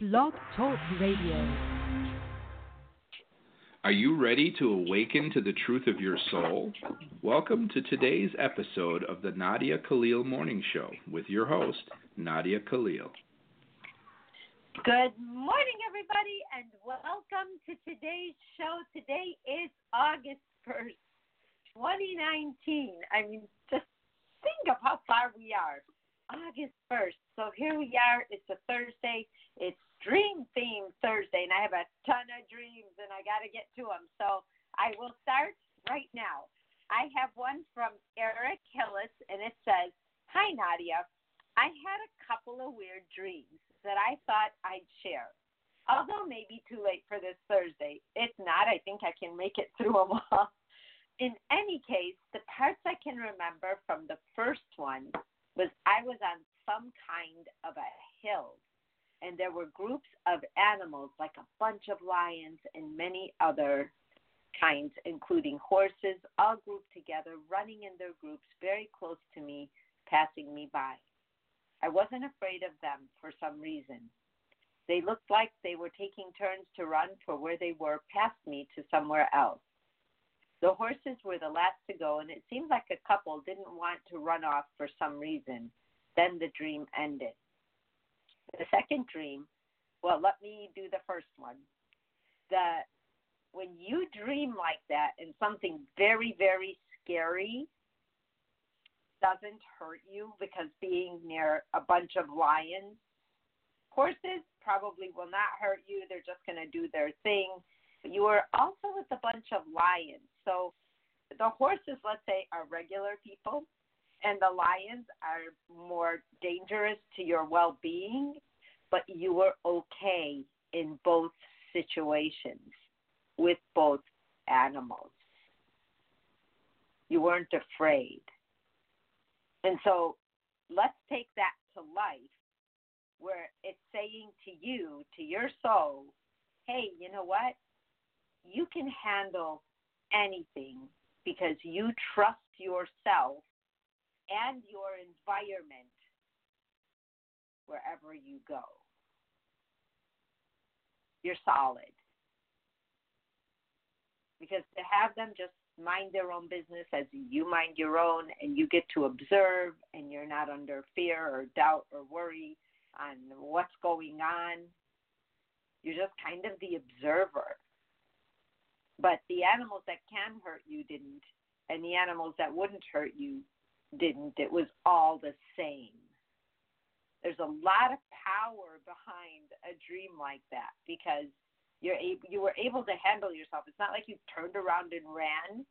Blog Talk Radio. Are you ready to awaken to the truth of your soul? Welcome to today's episode of the Nadia Khalil Morning Show with your host, Nadia Khalil. Good morning, everybody, and welcome to today's show. Today is August 1st, 2019. I mean, just think of how far we are. August 1st. So here we are. It's a Thursday. It's Dream Theme Thursday, and I have a ton of dreams, and I got to get to them. So I will start right now. I have one from Eric Hillis, and it says, Hi, Nadia. I had a couple of weird dreams that I thought I'd share. Although maybe too late for this Thursday. If not, I think I can make it through them all. In any case, the parts I can remember from the first one was I was on some kind of a hill and there were groups of animals like a bunch of lions and many other kinds, including horses, all grouped together, running in their groups very close to me, passing me by. I wasn't afraid of them for some reason. They looked like they were taking turns to run from where they were past me to somewhere else. The horses were the last to go, and it seemed like a couple didn't want to run off for some reason. Then the dream ended. The second dream, well, let me do the first one. That when you dream like that and something very, very scary doesn't hurt you because being near a bunch of lions, horses probably will not hurt you. They're just going to do their thing you are also with a bunch of lions. So the horses, let's say, are regular people, and the lions are more dangerous to your well being, but you were okay in both situations with both animals. You weren't afraid. And so let's take that to life where it's saying to you, to your soul, hey, you know what? you can handle anything because you trust yourself and your environment wherever you go. You're solid. Because to have them just mind their own business as you mind your own and you get to observe and you're not under fear or doubt or worry on what's going on, you're just kind of the observer but the animals that can hurt you didn't, and the animals that wouldn't hurt you didn't. It was all the same. There's a lot of power behind a dream like that because you're able, you were able to handle yourself. It's not like you turned around and ran.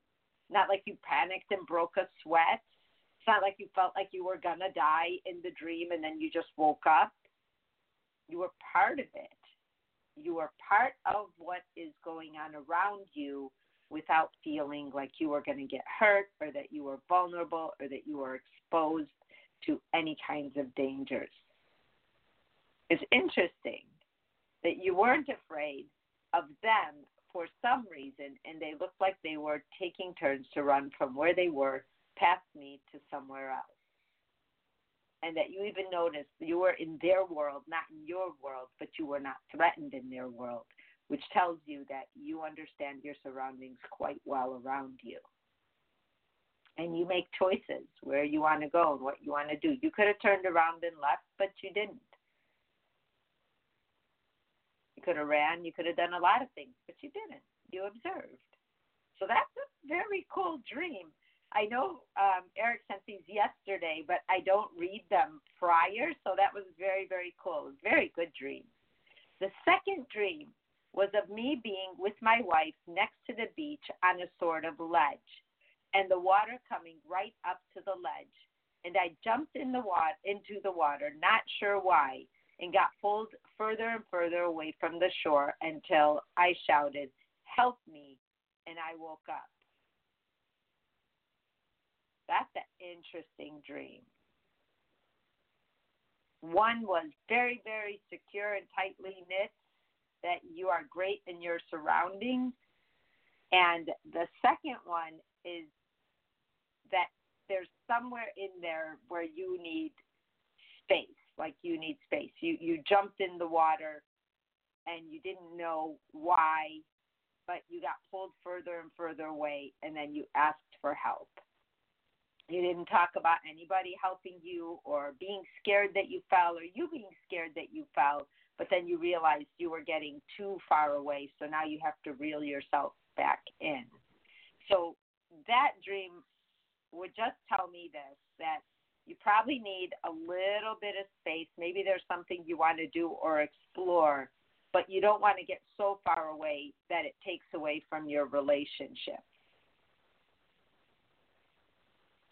Not like you panicked and broke a sweat. It's not like you felt like you were gonna die in the dream and then you just woke up. You were part of it you are part of what is going on around you without feeling like you were going to get hurt or that you were vulnerable or that you were exposed to any kinds of dangers. It's interesting that you weren't afraid of them for some reason and they looked like they were taking turns to run from where they were past me to somewhere else and that you even noticed you were in their world, not in your world, but you were not threatened in their world, which tells you that you understand your surroundings quite well around you. And you make choices where you want to go and what you want to do. You could have turned around and left, but you didn't. You could have ran, you could have done a lot of things, but you didn't. You observed. So that's a very cool dream I know um, Eric sent these yesterday, but I don't read them prior, so that was very, very cool. Very good dream. The second dream was of me being with my wife next to the beach on a sort of ledge, and the water coming right up to the ledge. And I jumped in the water into the water, not sure why, and got pulled further and further away from the shore until I shouted, "Help me!" and I woke up. That's an interesting dream. One was very, very secure and tightly knit, that you are great in your surroundings. And the second one is that there's somewhere in there where you need space, like you need space. You you jumped in the water and you didn't know why, but you got pulled further and further away, and then you asked for help. You didn't talk about anybody helping you or being scared that you fell or you being scared that you fell, but then you realized you were getting too far away, so now you have to reel yourself back in. So that dream would just tell me this that you probably need a little bit of space. Maybe there's something you want to do or explore, but you don't want to get so far away that it takes away from your relationship.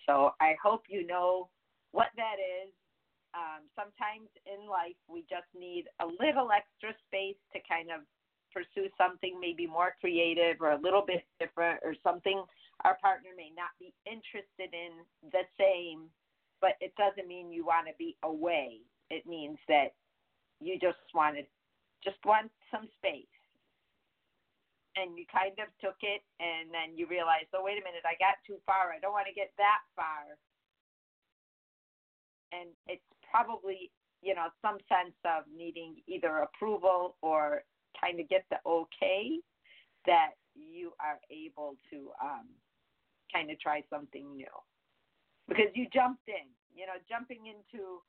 So I hope you know what that is. Um, sometimes in life, we just need a little extra space to kind of pursue something maybe more creative or a little bit different or something our partner may not be interested in the same but it doesn't mean you want to be away. It means that you just wanted just want some space. And you kind of took it and then you realized, oh wait a minute, I got too far. I don't want to get that far. And it's probably, you know, some sense of needing either approval or kind of get the okay that you are able to um, kind of try something new because you jumped in. You know, jumping into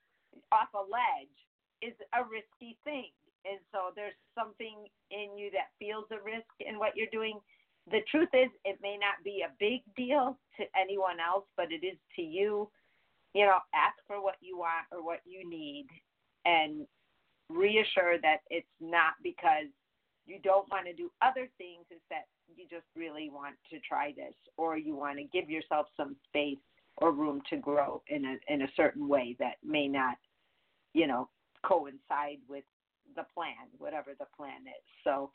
off a ledge is a risky thing. And so there's something in you that feels a risk in what you're doing. The truth is, it may not be a big deal to anyone else, but it is to you. You know, ask for what you want or what you need and reassure that it's not because you don't want to do other things, it's that you just really want to try this or you want to give yourself some space or room to grow in a in a certain way that may not, you know, coincide with the plan, whatever the plan is. So,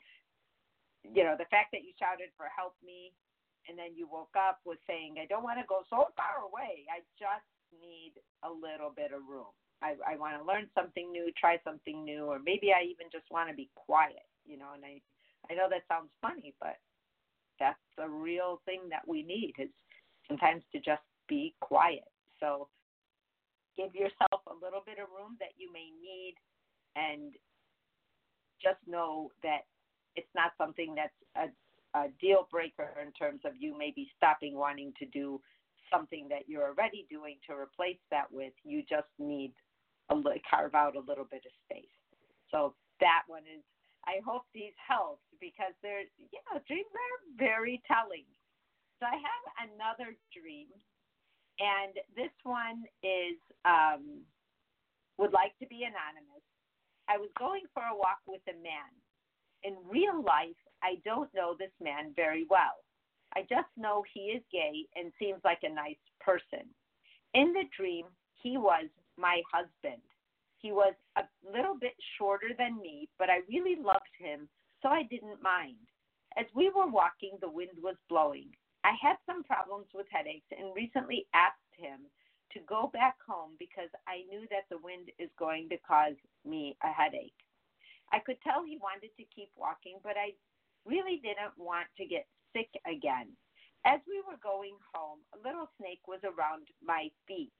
you know, the fact that you shouted for help me and then you woke up was saying, I don't want to go so far away. I just need a little bit of room. I, I want to learn something new, try something new, or maybe I even just want to be quiet, you know, and I I know that sounds funny, but that's the real thing that we need is sometimes to just be quiet. So give yourself a little bit of room that you may need and just know that it's not something that's a, a deal breaker in terms of you maybe stopping wanting to do something that you're already doing to replace that with. You just need a carve out a little bit of space. So that one is. I hope these help because they're you know dreams are very telling. So I have another dream and this one is um, would like to be anonymous. I was going for a walk with a man. In real life, I don't know this man very well. I just know he is gay and seems like a nice person. In the dream, he was my husband. He was a little bit shorter than me, but I really loved him, so I didn't mind. As we were walking, the wind was blowing. I had some problems with headaches and recently asked him to go back home because I knew that the wind is going to cause me a headache. I could tell he wanted to keep walking, but I really didn't want to get sick again. As we were going home, a little snake was around my feet.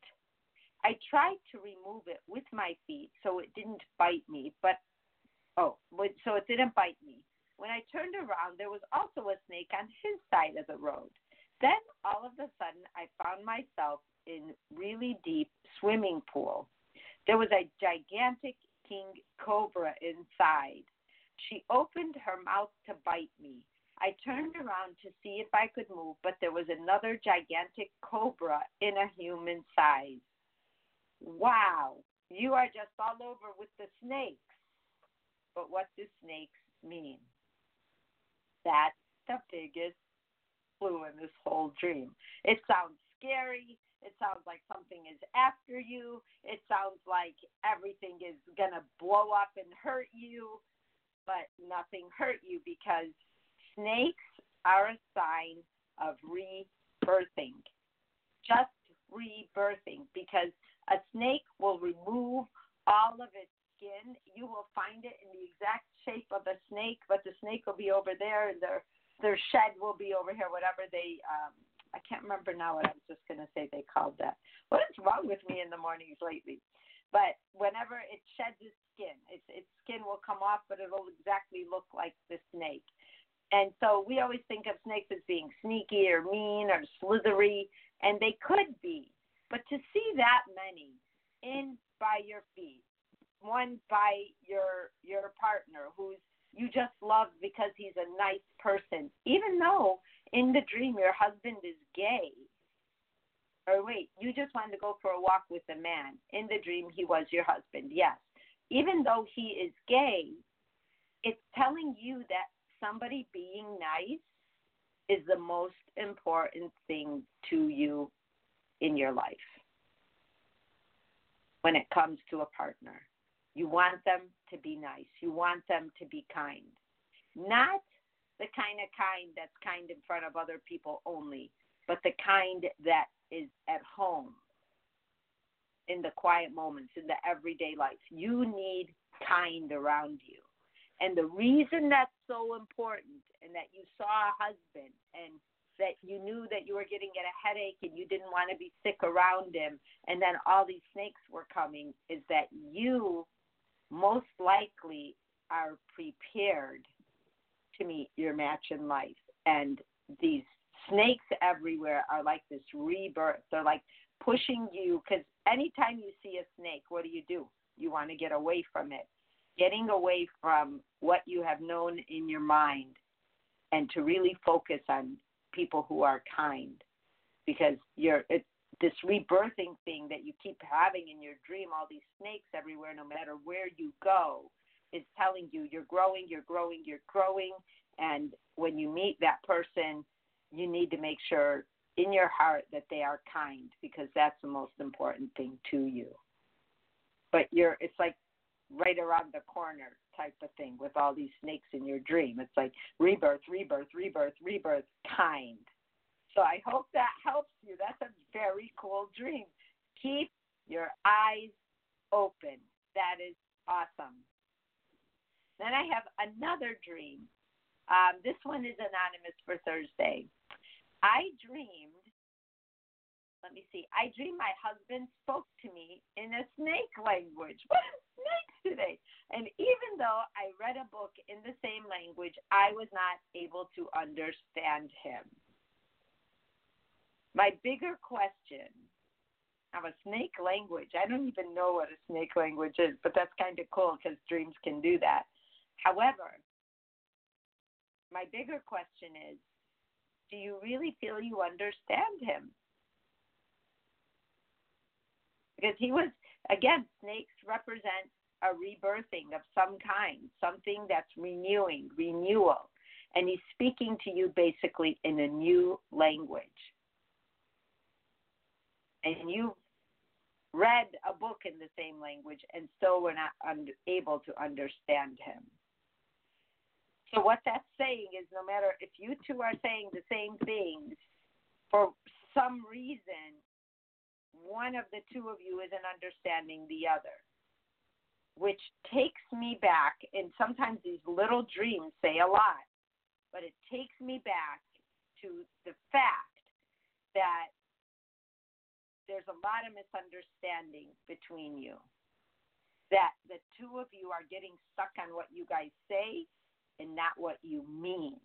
I tried to remove it with my feet so it didn't bite me, but oh, so it didn't bite me. When I turned around, there was also a snake on his side of the road. Then all of a sudden, I found myself in really deep swimming pool. There was a gigantic king cobra inside. She opened her mouth to bite me. I turned around to see if I could move, but there was another gigantic cobra in a human size. Wow, you are just all over with the snakes. But what do snakes mean? That's the biggest clue in this whole dream. It sounds scary. It sounds like something is after you. It sounds like everything is going to blow up and hurt you, but nothing hurt you because snakes are a sign of rebirthing. Just rebirthing because a snake will remove all of its skin. You will find it in the exact shape of a snake, but the snake will be over there, and their their shed will be over here. Whatever they, um, I can't remember now what I was just going to say. They called that. What is wrong with me in the mornings lately? but whenever it sheds its skin, its its skin will come off, but it'll exactly look like the snake. And so we always think of snakes as being sneaky or mean or slithery, and they could be. But to see that many in by your feet, one by your your partner who's you just love because he's a nice person, even though in the dream your husband is gay. Or wait, you just wanted to go for a walk with a man. In the dream he was your husband, yes. Even though he is gay, it's telling you that somebody being nice is the most important thing to you in your life when it comes to a partner. You want them to be nice. You want them to be kind. Not the kind of kind that's kind in front of other people only, but the kind that is at home in the quiet moments, in the everyday life. You need kind around you. And the reason that's so important and that you saw a husband and that you knew that you were getting get a headache and you didn't want to be sick around him and then all these snakes were coming is that you most likely are prepared to meet your match in life. And these snakes everywhere are like this rebirth. They're like pushing you because anytime you see a snake, what do you do? You want to get away from it. Getting away from what you have known in your mind and to really focus on people who are kind because you're it's this rebirthing thing that you keep having in your dream, all these snakes everywhere, no matter where you go, is telling you you're growing, you're growing, you're growing. And when you meet that person, you need to make sure in your heart that they are kind because that's the most important thing to you. But you're, it's like right around the corner type of thing with all these snakes in your dream. It's like rebirth, rebirth, rebirth, rebirth, kind. So I hope that helps you. That's a very cool dream. Keep your eyes open. That is awesome. Then I have another dream. Um, this one is anonymous for Thursday. I dreamed, let me see, I dreamed my husband spoke to me in a snake language. today? And even though I read a book in the same language, I was not able to understand him. My bigger question of a snake language, I don't even know what a snake language is, but that's kind of cool because dreams can do that. However, my bigger question is do you really feel you understand him? Because he was, again, snakes represent a rebirthing of some kind, something that's renewing, renewal. And he's speaking to you basically in a new language and you read a book in the same language and still were not un- able to understand him. So what that's saying is no matter if you two are saying the same things, for some reason, one of the two of you isn't understanding the other. Which takes me back, and sometimes these little dreams say a lot, but it takes me back to the fact that there's a lot of misunderstanding between you. That the two of you are getting stuck on what you guys say and not what you mean.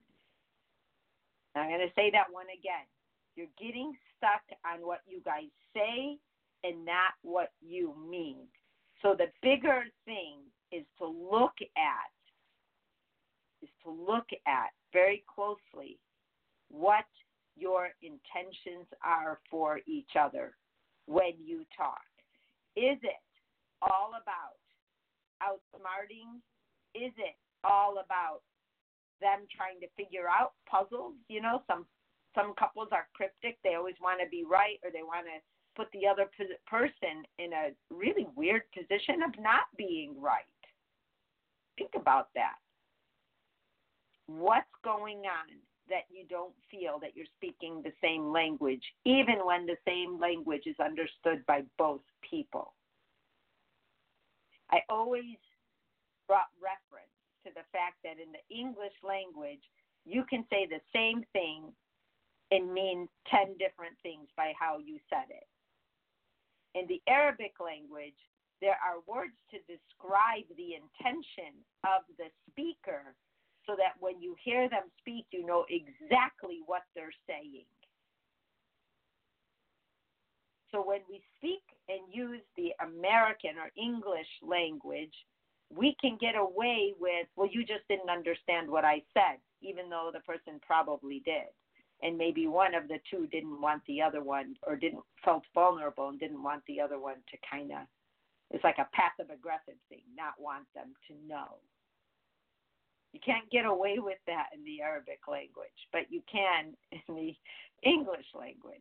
I'm going to say that one again. You're getting stuck on what you guys say and not what you mean. So the bigger thing is to look at is to look at very closely what your intentions are for each other when you talk? Is it all about outsmarting? Is it all about them trying to figure out puzzles? You know, some some couples are cryptic. They always want to be right, or they want to put the other person in a really weird position of not being right. Think about that. What's going on? that you don't feel that you're speaking the same language, even when the same language is understood by both people. I always brought reference to the fact that in the English language, you can say the same thing and mean 10 different things by how you said it. In the Arabic language, there are words to describe the intention of the speaker so that when you hear them speak, you know exactly what they're saying. So when we speak and use the American or English language, we can get away with, well, you just didn't understand what I said, even though the person probably did. And maybe one of the two didn't want the other one or didn't felt vulnerable and didn't want the other one to kind of it's like a passive aggressive thing, not want them to know. You can't get away with that in the Arabic language, but you can in the English language.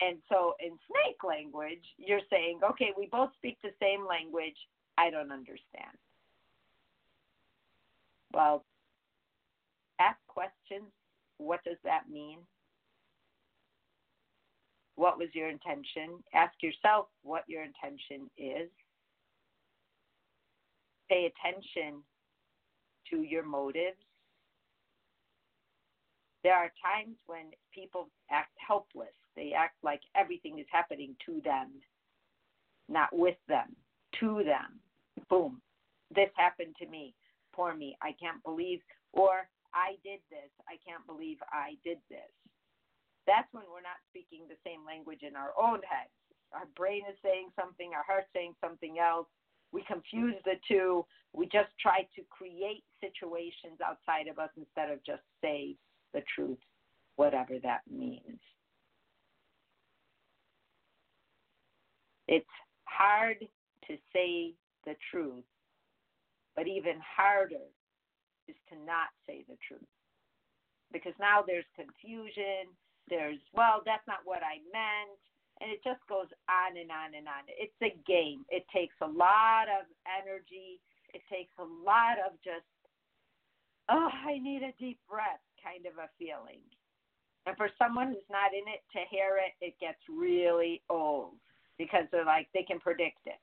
And so in snake language, you're saying, okay, we both speak the same language. I don't understand. Well, ask questions. What does that mean? What was your intention? Ask yourself what your intention is. Pay attention to your motives. There are times when people act helpless. They act like everything is happening to them, not with them, to them. Boom. This happened to me. Poor me. I can't believe, or I did this. I can't believe I did this that's when we're not speaking the same language in our own heads. Our brain is saying something, our heart's saying something else. We confuse the two. We just try to create situations outside of us instead of just say the truth, whatever that means. It's hard to say the truth, but even harder is to not say the truth. Because now there's confusion, there's, well, that's not what I meant. And it just goes on and on and on. It's a game. It takes a lot of energy. It takes a lot of just, oh, I need a deep breath kind of a feeling. And for someone who's not in it to hear it, it gets really old because they're like, they can predict it.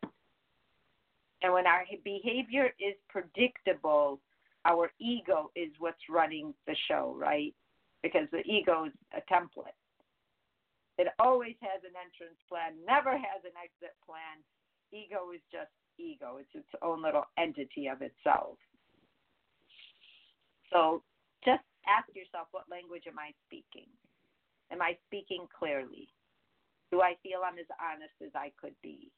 And when our behavior is predictable, our ego is what's running the show, right? because the ego is a template. It always has an entrance plan, never has an exit plan. Ego is just ego, it's its own little entity of itself. So just ask yourself what language am I speaking? Am I speaking clearly? Do I feel I'm as honest as I could be?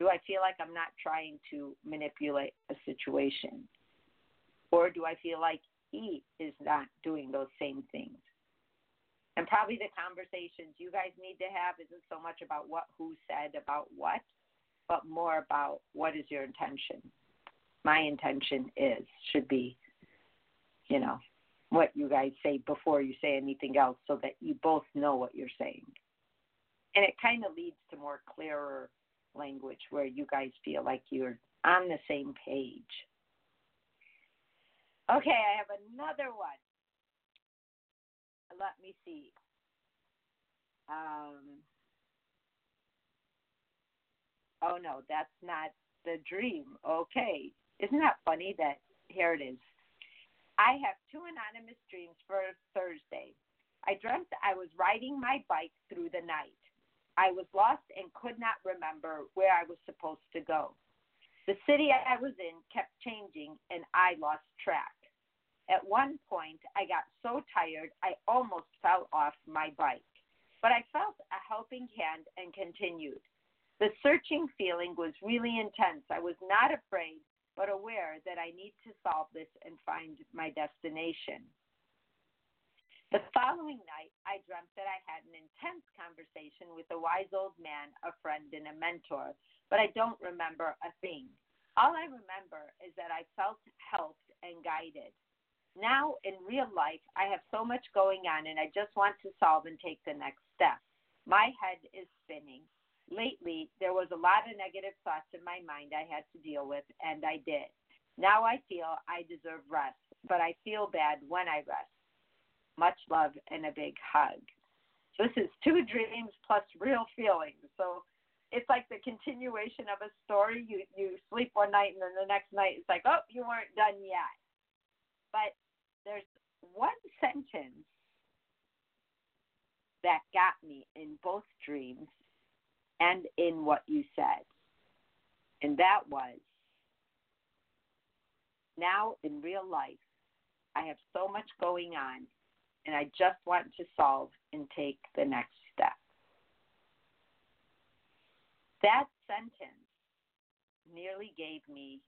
Do I feel like I'm not trying to manipulate a situation? Or do I feel like he is not doing those same things. And probably the conversations you guys need to have isn't so much about what who said about what, but more about what is your intention. My intention is, should be, you know, what you guys say before you say anything else so that you both know what you're saying. And it kind of leads to more clearer language where you guys feel like you're on the same page. Okay, I have another one. Let me see. Um, oh no, that's not the dream. Okay. Isn't that funny that here it is? I have two anonymous dreams for Thursday. I dreamt I was riding my bike through the night. I was lost and could not remember where I was supposed to go. The city I was in kept changing and I lost track. At one point, I got so tired I almost fell off my bike, but I felt a helping hand and continued. The searching feeling was really intense. I was not afraid, but aware that I need to solve this and find my destination. The following night, I dreamt that I had an intense conversation with a wise old man, a friend, and a mentor, but I don't remember a thing. All I remember is that I felt helped and guided. Now, in real life, I have so much going on and I just want to solve and take the next step. My head is spinning. Lately, there was a lot of negative thoughts in my mind I had to deal with, and I did. Now I feel I deserve rest, but I feel bad when I rest. Much love and a big hug. This is two dreams plus real feelings. So it's like the continuation of a story. You you sleep one night and then the next night it's like, oh, you weren't done yet. But there's one sentence that got me in both dreams. and in what you said. And that was now in real life, I have so much going on, and I just want to solve and take the next step. That sentence nearly gave me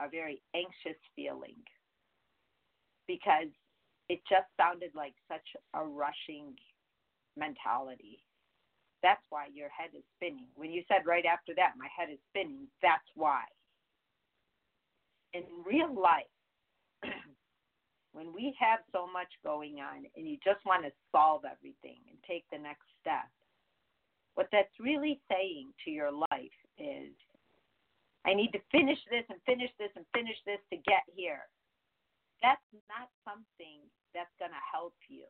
a very anxious feeling because it just sounded like such a rushing mentality. That's why your head is spinning. When you said right after that, my head is spinning, that's why. In real life, when we have so much going on and you just want to solve everything and take the next step, what that's really saying to your life is I need to finish this and finish this and finish this to get here. That's not something that's going to help you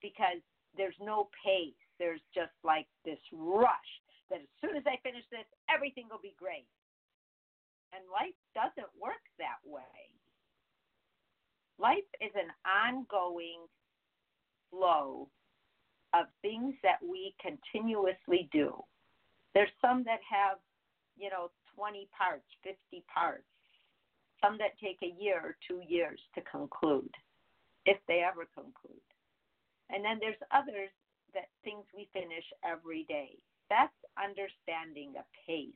because there's no pace. There's just like this rush that as soon as I finish this, everything will be great. And life doesn't work that way. Life is an ongoing flow of things that we continuously do. There's some that have, you know, 20 parts, 50 parts, some that take a year or two years to conclude, if they ever conclude. And then there's others that things we finish every day. That's understanding a pace.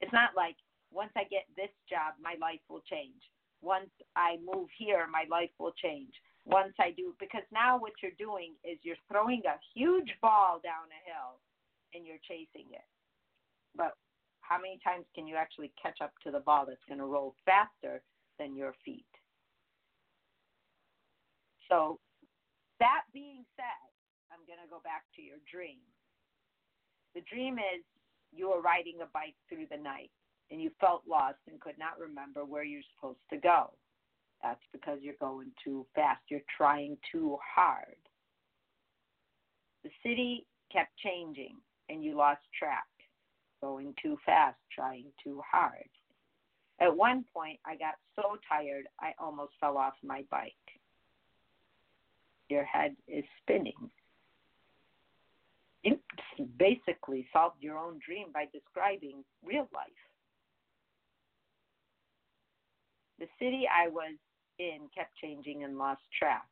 It's not like once I get this job, my life will change. Once I move here, my life will change. Once I do, because now what you're doing is you're throwing a huge ball down a hill and you're chasing it. But how many times can you actually catch up to the ball that's going to roll faster than your feet? So, that being said, I'm going to go back to your dream. The dream is you were riding a bike through the night and you felt lost and could not remember where you're supposed to go. That's because you're going too fast. You're trying too hard. The city kept changing and you lost track, going too fast, trying too hard. At one point, I got so tired I almost fell off my bike. Your head is spinning. You basically solved your own dream by describing real life. The city I was in kept changing and lost track.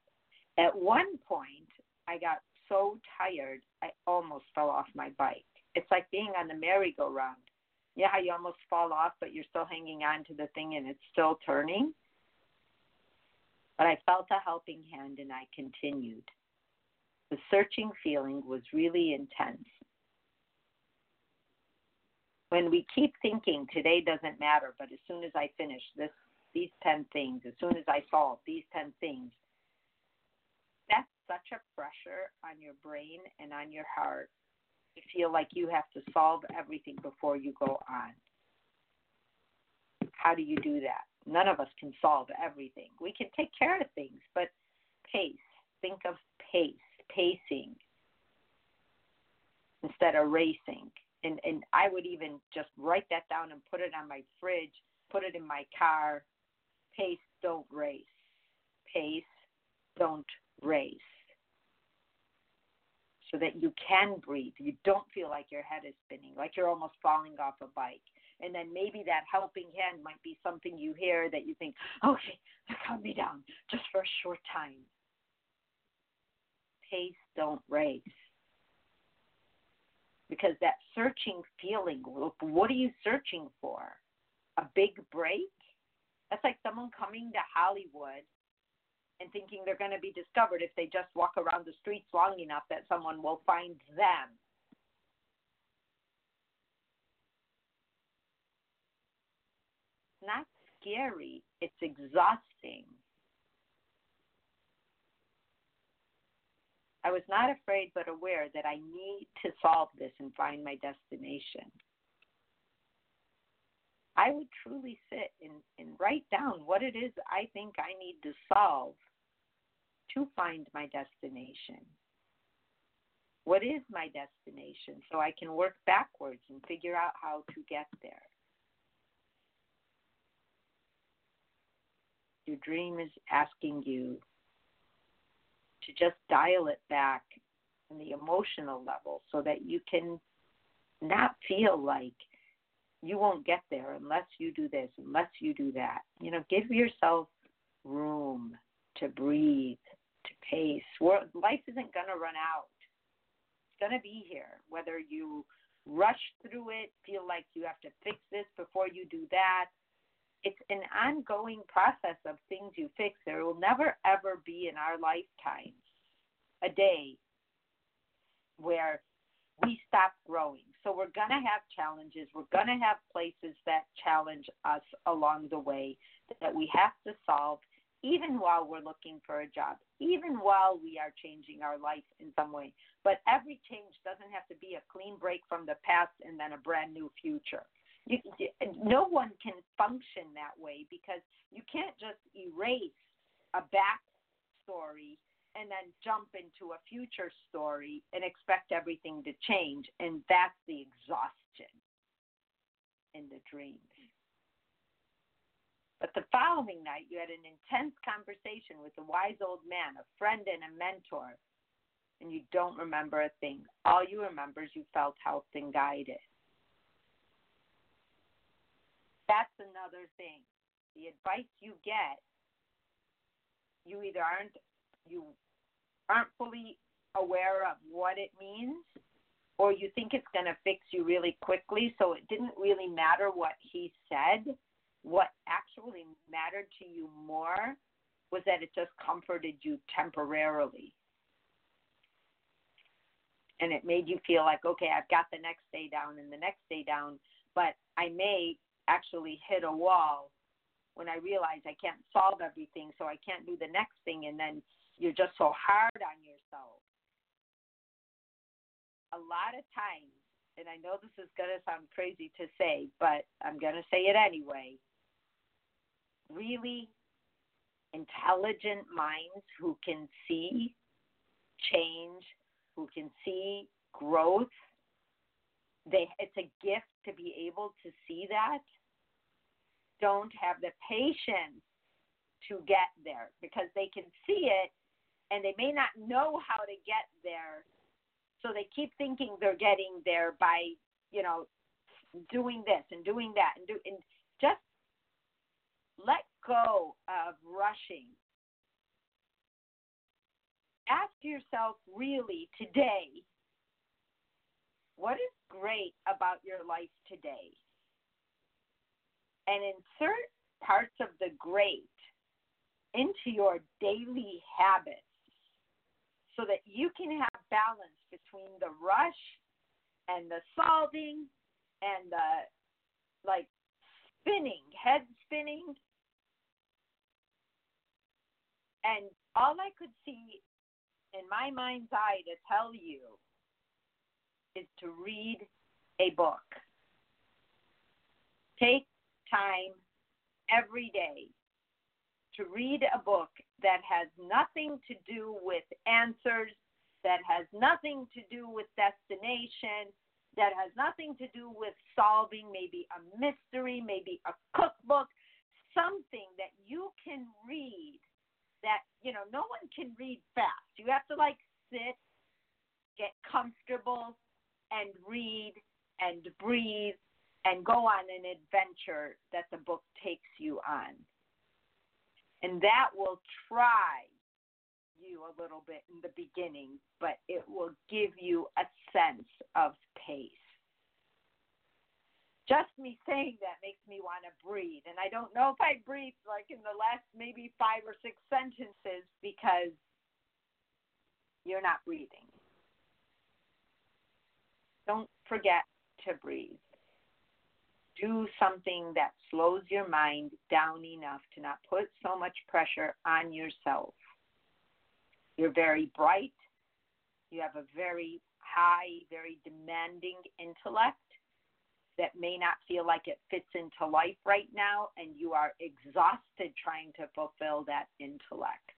At one point, I got so tired, I almost fell off my bike. It's like being on the merry-go-round. Yeah, you almost fall off, but you're still hanging on to the thing and it's still turning? But I felt a helping hand and I continued. The searching feeling was really intense. When we keep thinking today doesn't matter, but as soon as I finish this these 10 things, as soon as I solve these 10 things, that's such a pressure on your brain and on your heart to feel like you have to solve everything before you go on. How do you do that? None of us can solve everything. We can take care of things, but pace. Think of pace, pacing instead of racing. And and I would even just write that down and put it on my fridge, put it in my car, pace, don't race. Pace, don't race. So that you can breathe. You don't feel like your head is spinning, like you're almost falling off a bike. And then maybe that helping hand might be something you hear that you think, okay, calm me down just for a short time. Pace, don't race. Because that searching feeling, what are you searching for? A big break? That's like someone coming to Hollywood and thinking they're going to be discovered if they just walk around the streets long enough that someone will find them. Not scary, it's exhausting. I was not afraid but aware that I need to solve this and find my destination. I would truly sit and, and write down what it is I think I need to solve to find my destination. What is my destination? So I can work backwards and figure out how to get there. Your dream is asking you to just dial it back on the emotional level so that you can not feel like you won't get there unless you do this, unless you do that. You know, give yourself room to breathe, to pace. Life isn't going to run out. It's going to be here, whether you rush through it, feel like you have to fix this before you do that. It's an ongoing process of things you fix. There will never, ever be in our lifetime a day where we stop growing. So we're going to have challenges. We're going to have places that challenge us along the way that we have to solve, even while we're looking for a job, even while we are changing our life in some way. But every change doesn't have to be a clean break from the past and then a brand new future. You, no one can function that way because you can't just erase a back story and then jump into a future story and expect everything to change. And that's the exhaustion in the dreams. But the following night, you had an intense conversation with a wise old man, a friend, and a mentor, and you don't remember a thing. All you remember is you felt helped and guided. That's another thing. The advice you get, you either aren't you aren't fully aware of what it means or you think it's going to fix you really quickly so it didn't really matter what he said what actually mattered to you more was that it just comforted you temporarily and it made you feel like okay i've got the next day down and the next day down but i may actually hit a wall when i realize i can't solve everything so i can't do the next thing and then you're just so hard on yourself. A lot of times, and I know this is going to sound crazy to say, but I'm going to say it anyway. Really intelligent minds who can see change, who can see growth. They it's a gift to be able to see that. Don't have the patience to get there because they can see it and they may not know how to get there. So they keep thinking they're getting there by, you know, doing this and doing that and do and just let go of rushing. Ask yourself really today, what is great about your life today? And insert parts of the great into your daily habits so that you can have balance between the rush and the solving and the like spinning, head spinning. And all I could see in my mind's eye to tell you is to read a book. Take time every day to read a book that has nothing to do with answers, that has nothing to do with destination, that has nothing to do with solving maybe a mystery, maybe a cookbook, something that you can read that, you know, no one can read fast. You have to like sit, get comfortable, and read and breathe and go on an adventure that the book takes you on. And that will try you a little bit in the beginning, but it will give you a sense of pace. Just me saying that makes me want to breathe. And I don't know if I breathed like in the last maybe five or six sentences because you're not breathing. Don't forget to breathe do something that slows your mind down enough to not put so much pressure on yourself. You're very bright. You have a very high, very demanding intellect that may not feel like it fits into life right now, and you are exhausted trying to fulfill that intellect.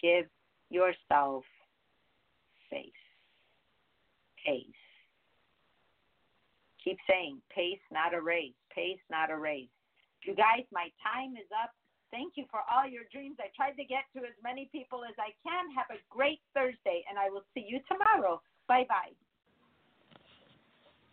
Give yourself space, pace keep saying pace, not a race. Pace, not a race. You guys, my time is up. Thank you for all your dreams. I tried to get to as many people as I can. Have a great Thursday, and I will see you tomorrow. Bye bye.